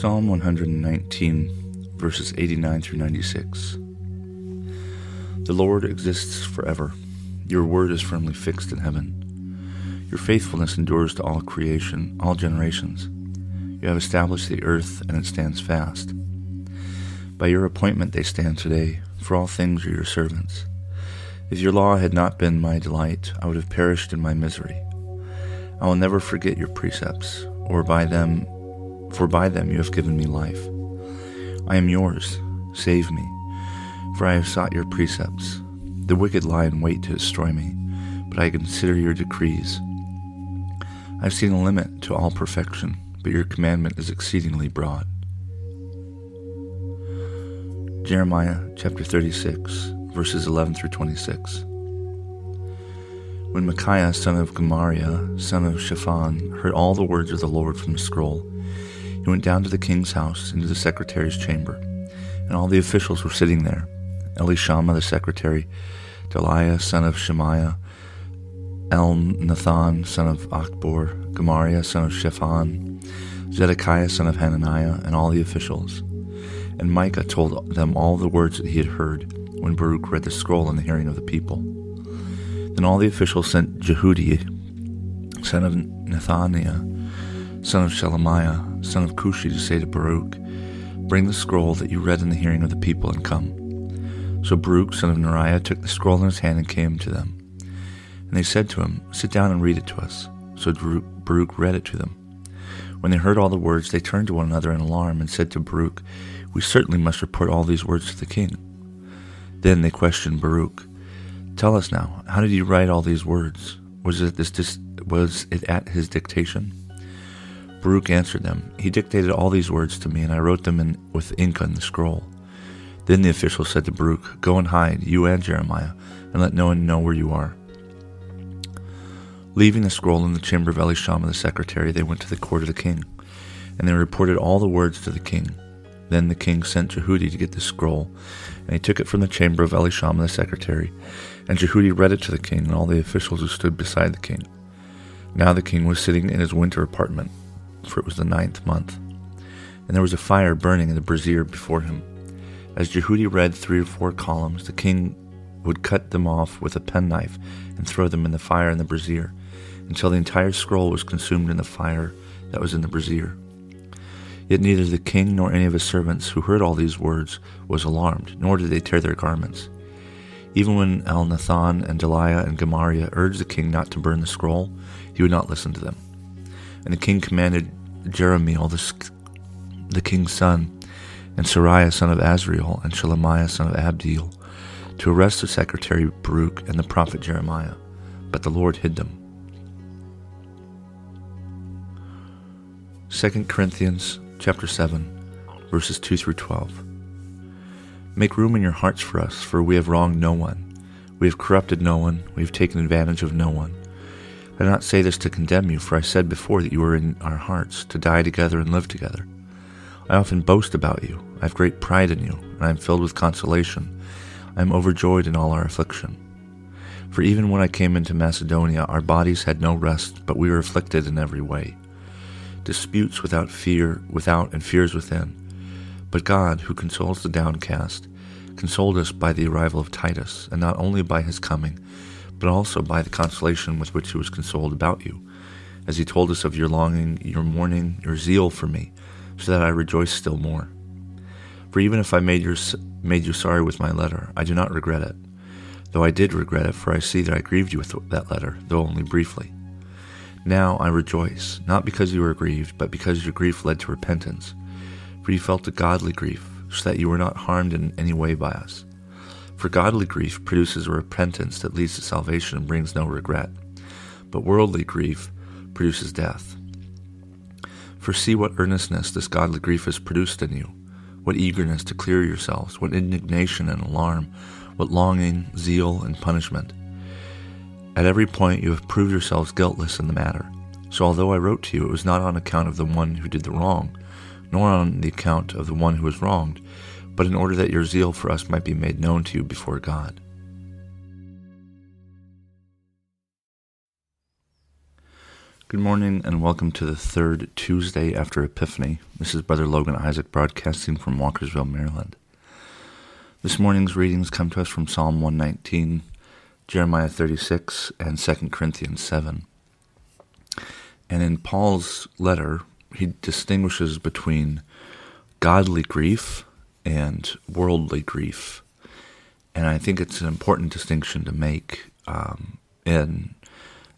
Psalm 119, verses 89 through 96. The Lord exists forever. Your word is firmly fixed in heaven. Your faithfulness endures to all creation, all generations. You have established the earth, and it stands fast. By your appointment they stand today, for all things are your servants. If your law had not been my delight, I would have perished in my misery. I will never forget your precepts, or by them for by them you have given me life. I am yours, save me, for I have sought your precepts. The wicked lie in wait to destroy me, but I consider your decrees. I have seen a limit to all perfection, but your commandment is exceedingly broad. Jeremiah chapter 36, verses 11 through 26. When Micaiah, son of Gemariah, son of Shaphan, heard all the words of the Lord from the scroll, he went down to the king's house into the secretary's chamber, and all the officials were sitting there Elishama the secretary, Delaiah son of Shemaiah, Elnathan son of Achbor, Gemariah son of Shaphan, Zedekiah son of Hananiah, and all the officials. And Micah told them all the words that he had heard when Baruch read the scroll in the hearing of the people. Then all the officials sent Jehudi, son of Nethaniah, son of Shelemiah, son of Cushi, to say to Baruch, Bring the scroll that you read in the hearing of the people and come. So Baruch, son of Neriah, took the scroll in his hand and came to them. And they said to him, Sit down and read it to us. So Baruch read it to them. When they heard all the words, they turned to one another in alarm and said to Baruch, We certainly must report all these words to the king. Then they questioned Baruch, Tell us now, how did you write all these words? Was it, this, was it at his dictation? Baruch answered them, He dictated all these words to me, and I wrote them in, with ink on the scroll. Then the official said to Baruch, Go and hide, you and Jeremiah, and let no one know where you are. Leaving the scroll in the chamber of Elishama the secretary, they went to the court of the king, and they reported all the words to the king. Then the king sent Jehudi to get the scroll, and he took it from the chamber of Elishama the secretary, and Jehudi read it to the king and all the officials who stood beside the king. Now the king was sitting in his winter apartment for it was the ninth month. And there was a fire burning in the brazier before him. As Jehudi read three or four columns, the king would cut them off with a penknife and throw them in the fire in the brazier, until the entire scroll was consumed in the fire that was in the brazier. Yet neither the king nor any of his servants who heard all these words was alarmed, nor did they tear their garments. Even when Elnathan and Delaiah and Gemariah urged the king not to burn the scroll, he would not listen to them. And the king commanded Jerahmeel, the, the king's son, and Seraiah, son of Azriel, and Shelemiah, son of Abdeel, to arrest the secretary Baruch and the prophet Jeremiah, but the Lord hid them. 2 Corinthians chapter 7, verses 2 through 12. Make room in your hearts for us, for we have wronged no one. We have corrupted no one. We have taken advantage of no one. I do not say this to condemn you, for I said before that you were in our hearts, to die together and live together. I often boast about you. I have great pride in you, and I am filled with consolation. I am overjoyed in all our affliction. For even when I came into Macedonia, our bodies had no rest, but we were afflicted in every way. Disputes without fear, without and fears within. But God, who consoles the downcast, consoled us by the arrival of Titus, and not only by his coming, but also by the consolation with which he was consoled about you, as he told us of your longing, your mourning, your zeal for me, so that I rejoice still more. For even if I made, your, made you sorry with my letter, I do not regret it, though I did regret it, for I see that I grieved you with that letter, though only briefly. Now I rejoice, not because you were grieved, but because your grief led to repentance, for you felt a godly grief, so that you were not harmed in any way by us. For godly grief produces a repentance that leads to salvation and brings no regret, but worldly grief produces death. For see what earnestness this godly grief has produced in you, what eagerness to clear yourselves, what indignation and alarm, what longing, zeal, and punishment. At every point you have proved yourselves guiltless in the matter. So although I wrote to you, it was not on account of the one who did the wrong, nor on the account of the one who was wronged, but in order that your zeal for us might be made known to you before God. Good morning and welcome to the third Tuesday after Epiphany. This is Brother Logan Isaac broadcasting from Walkersville, Maryland. This morning's readings come to us from Psalm 119, Jeremiah 36, and 2 Corinthians 7. And in Paul's letter, he distinguishes between godly grief and worldly grief. And I think it's an important distinction to make um, in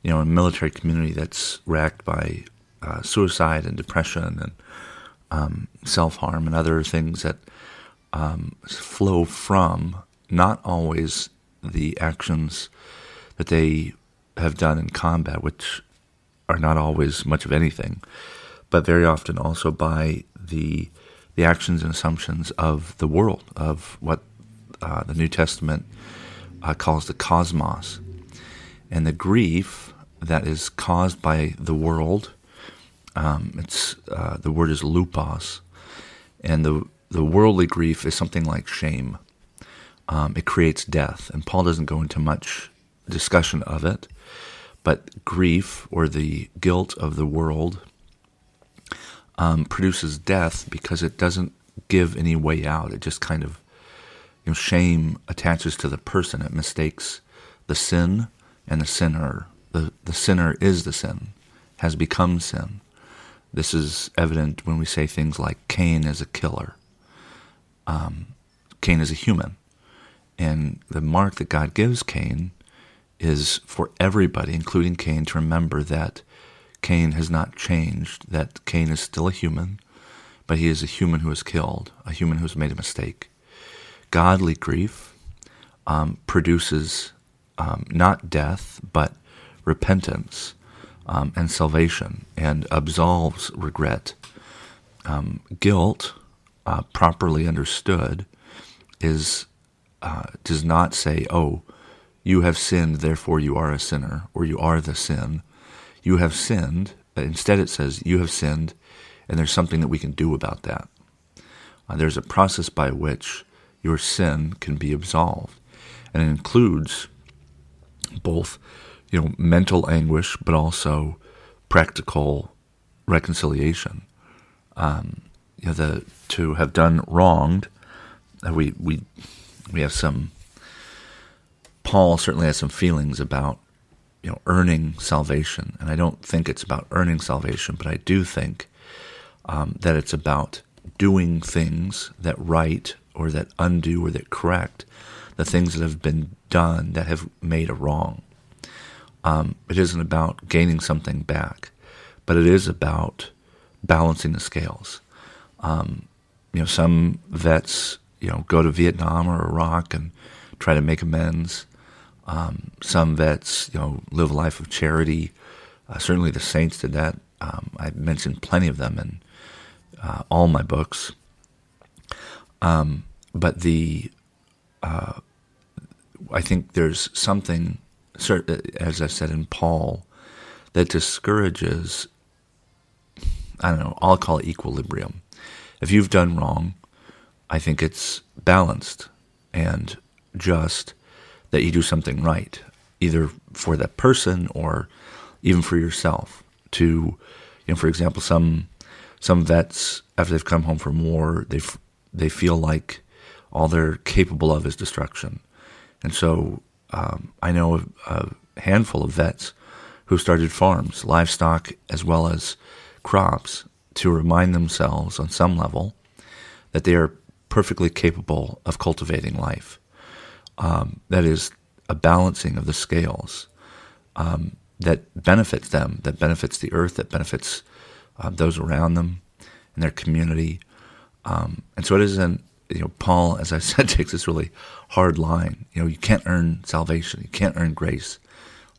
you know a military community that's racked by uh, suicide and depression and um, self harm and other things that um, flow from not always the actions that they have done in combat, which are not always much of anything, but very often also by the the actions and assumptions of the world, of what uh, the New Testament uh, calls the cosmos, and the grief that is caused by the world. Um, it's uh, the word is lupos, and the the worldly grief is something like shame. Um, it creates death, and Paul doesn't go into much discussion of it. But grief, or the guilt of the world, um, produces death because it doesn't give any way out. It just kind of, you know, shame attaches to the person. It mistakes the sin and the sinner. The, the sinner is the sin, has become sin. This is evident when we say things like Cain is a killer. Um, Cain is a human. And the mark that God gives Cain is for everybody, including Cain, to remember that Cain has not changed, that Cain is still a human, but he is a human who is killed, a human who has made a mistake. Godly grief um, produces um, not death, but repentance um, and salvation, and absolves regret. Um, guilt, uh, properly understood, is uh, does not say, "Oh, you have sinned, therefore you are a sinner, or you are the sin. You have sinned. Instead, it says, You have sinned, and there's something that we can do about that. Uh, there's a process by which your sin can be absolved. And it includes both you know, mental anguish, but also practical reconciliation. Um, you know, the to have done wronged, uh, we we we have some Paul certainly has some feelings about you know earning salvation, and I don't think it's about earning salvation, but I do think um, that it's about doing things that right or that undo or that correct the things that have been done that have made a wrong. Um, it isn't about gaining something back, but it is about balancing the scales. Um, you know, some vets, you know, go to Vietnam or Iraq and try to make amends. Um, some vets, you know, live a life of charity. Uh, certainly, the saints did that. Um, I've mentioned plenty of them in uh, all my books. Um, but the, uh, I think there's something, as I said in Paul, that discourages. I don't know. I'll call it equilibrium. If you've done wrong, I think it's balanced and just that you do something right, either for that person or even for yourself. To, you know, for example, some some vets after they've come home from war, they they feel like all they're capable of is destruction, and so um, I know a, a handful of vets who started farms, livestock as well as crops, to remind themselves on some level that they are perfectly capable of cultivating life um, that is a balancing of the scales um, that benefits them, that benefits the earth, that benefits uh, those around them and their community. Um, and so it isn't, you know, Paul, as I said, takes this really hard line. You know, you can't earn salvation, you can't earn grace.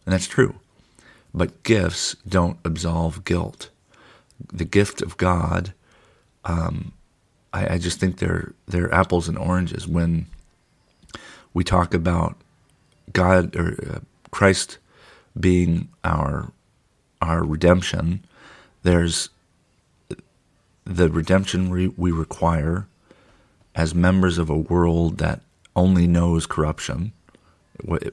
And that's true. But gifts don't absolve guilt. the gift of God, um, I, I just think they're they're apples and oranges when we talk about God or uh, Christ being our our redemption. There's the redemption we, we require as members of a world that only knows corruption,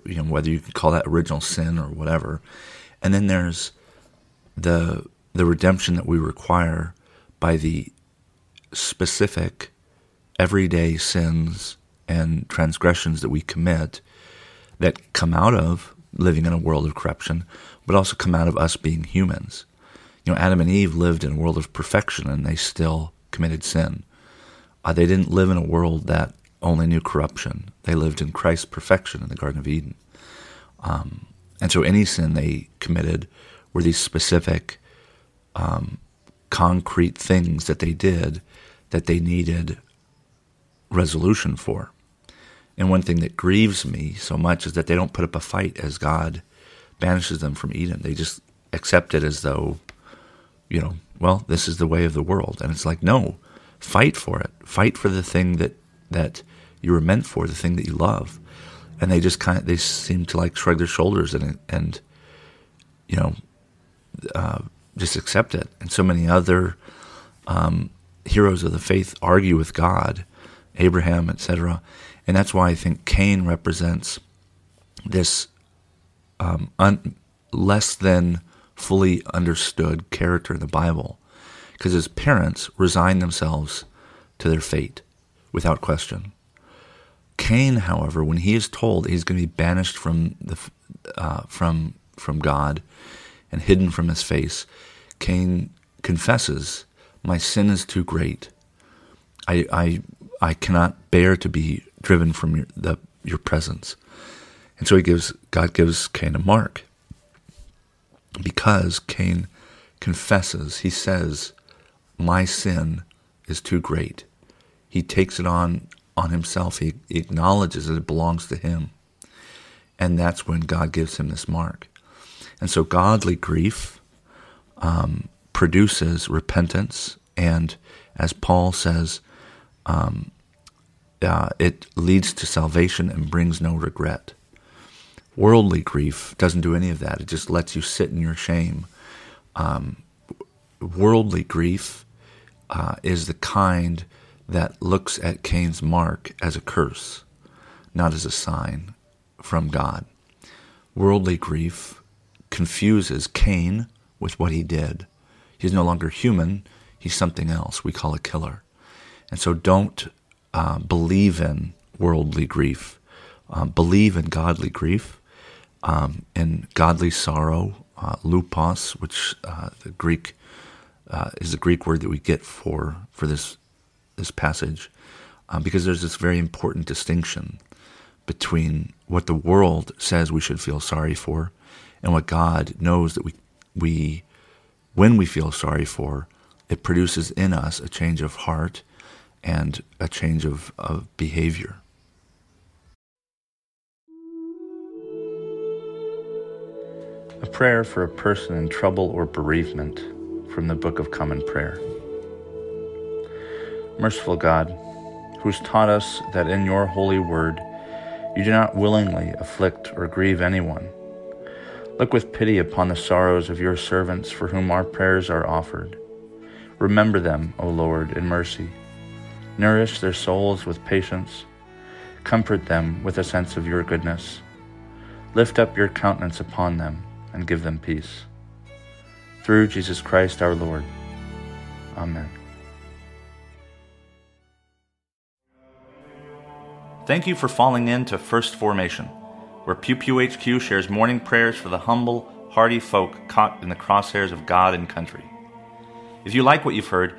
you know, whether you can call that original sin or whatever. And then there's the the redemption that we require by the specific everyday sins and transgressions that we commit that come out of living in a world of corruption, but also come out of us being humans. You know, Adam and Eve lived in a world of perfection and they still committed sin. Uh, they didn't live in a world that only knew corruption. They lived in Christ's perfection in the Garden of Eden. Um, and so any sin they committed were these specific, um, concrete things that they did that they needed resolution for. And one thing that grieves me so much is that they don't put up a fight as God banishes them from Eden. They just accept it as though, you know, well, this is the way of the world. And it's like, no, fight for it. Fight for the thing that, that you were meant for, the thing that you love. And they just kind of, they seem to like shrug their shoulders and, and you know, uh, just accept it. And so many other um, heroes of the faith argue with God, Abraham, etc. And that's why I think Cain represents this um, un- less than fully understood character in the Bible, because his parents resigned themselves to their fate without question. Cain, however, when he is told he's going to be banished from the uh, from from God and hidden from his face, Cain confesses, "My sin is too great. I I I cannot bear to be driven from your, the, your presence. And so he gives God gives Cain a mark. Because Cain confesses, he says, My sin is too great. He takes it on on himself. He, he acknowledges that it belongs to him. And that's when God gives him this mark. And so godly grief um, produces repentance, and as Paul says, um, uh, it leads to salvation and brings no regret. Worldly grief doesn't do any of that. It just lets you sit in your shame. Um, worldly grief uh, is the kind that looks at Cain's mark as a curse, not as a sign from God. Worldly grief confuses Cain with what he did. He's no longer human, he's something else. We call a killer. And so don't uh, believe in worldly grief, um, believe in godly grief, um, in godly sorrow, uh, lupos, which uh, the Greek uh, is the Greek word that we get for for this this passage, um, because there's this very important distinction between what the world says we should feel sorry for, and what God knows that we we when we feel sorry for, it produces in us a change of heart and a change of, of behavior. A prayer for a person in trouble or bereavement from the Book of Common Prayer. Merciful God, who has taught us that in your holy word you do not willingly afflict or grieve anyone, look with pity upon the sorrows of your servants for whom our prayers are offered. Remember them, O Lord, in mercy Nourish their souls with patience. Comfort them with a sense of your goodness. Lift up your countenance upon them and give them peace. Through Jesus Christ our Lord. Amen. Thank you for falling in to First Formation, where Pew Pew HQ shares morning prayers for the humble, hardy folk caught in the crosshairs of God and country. If you like what you've heard,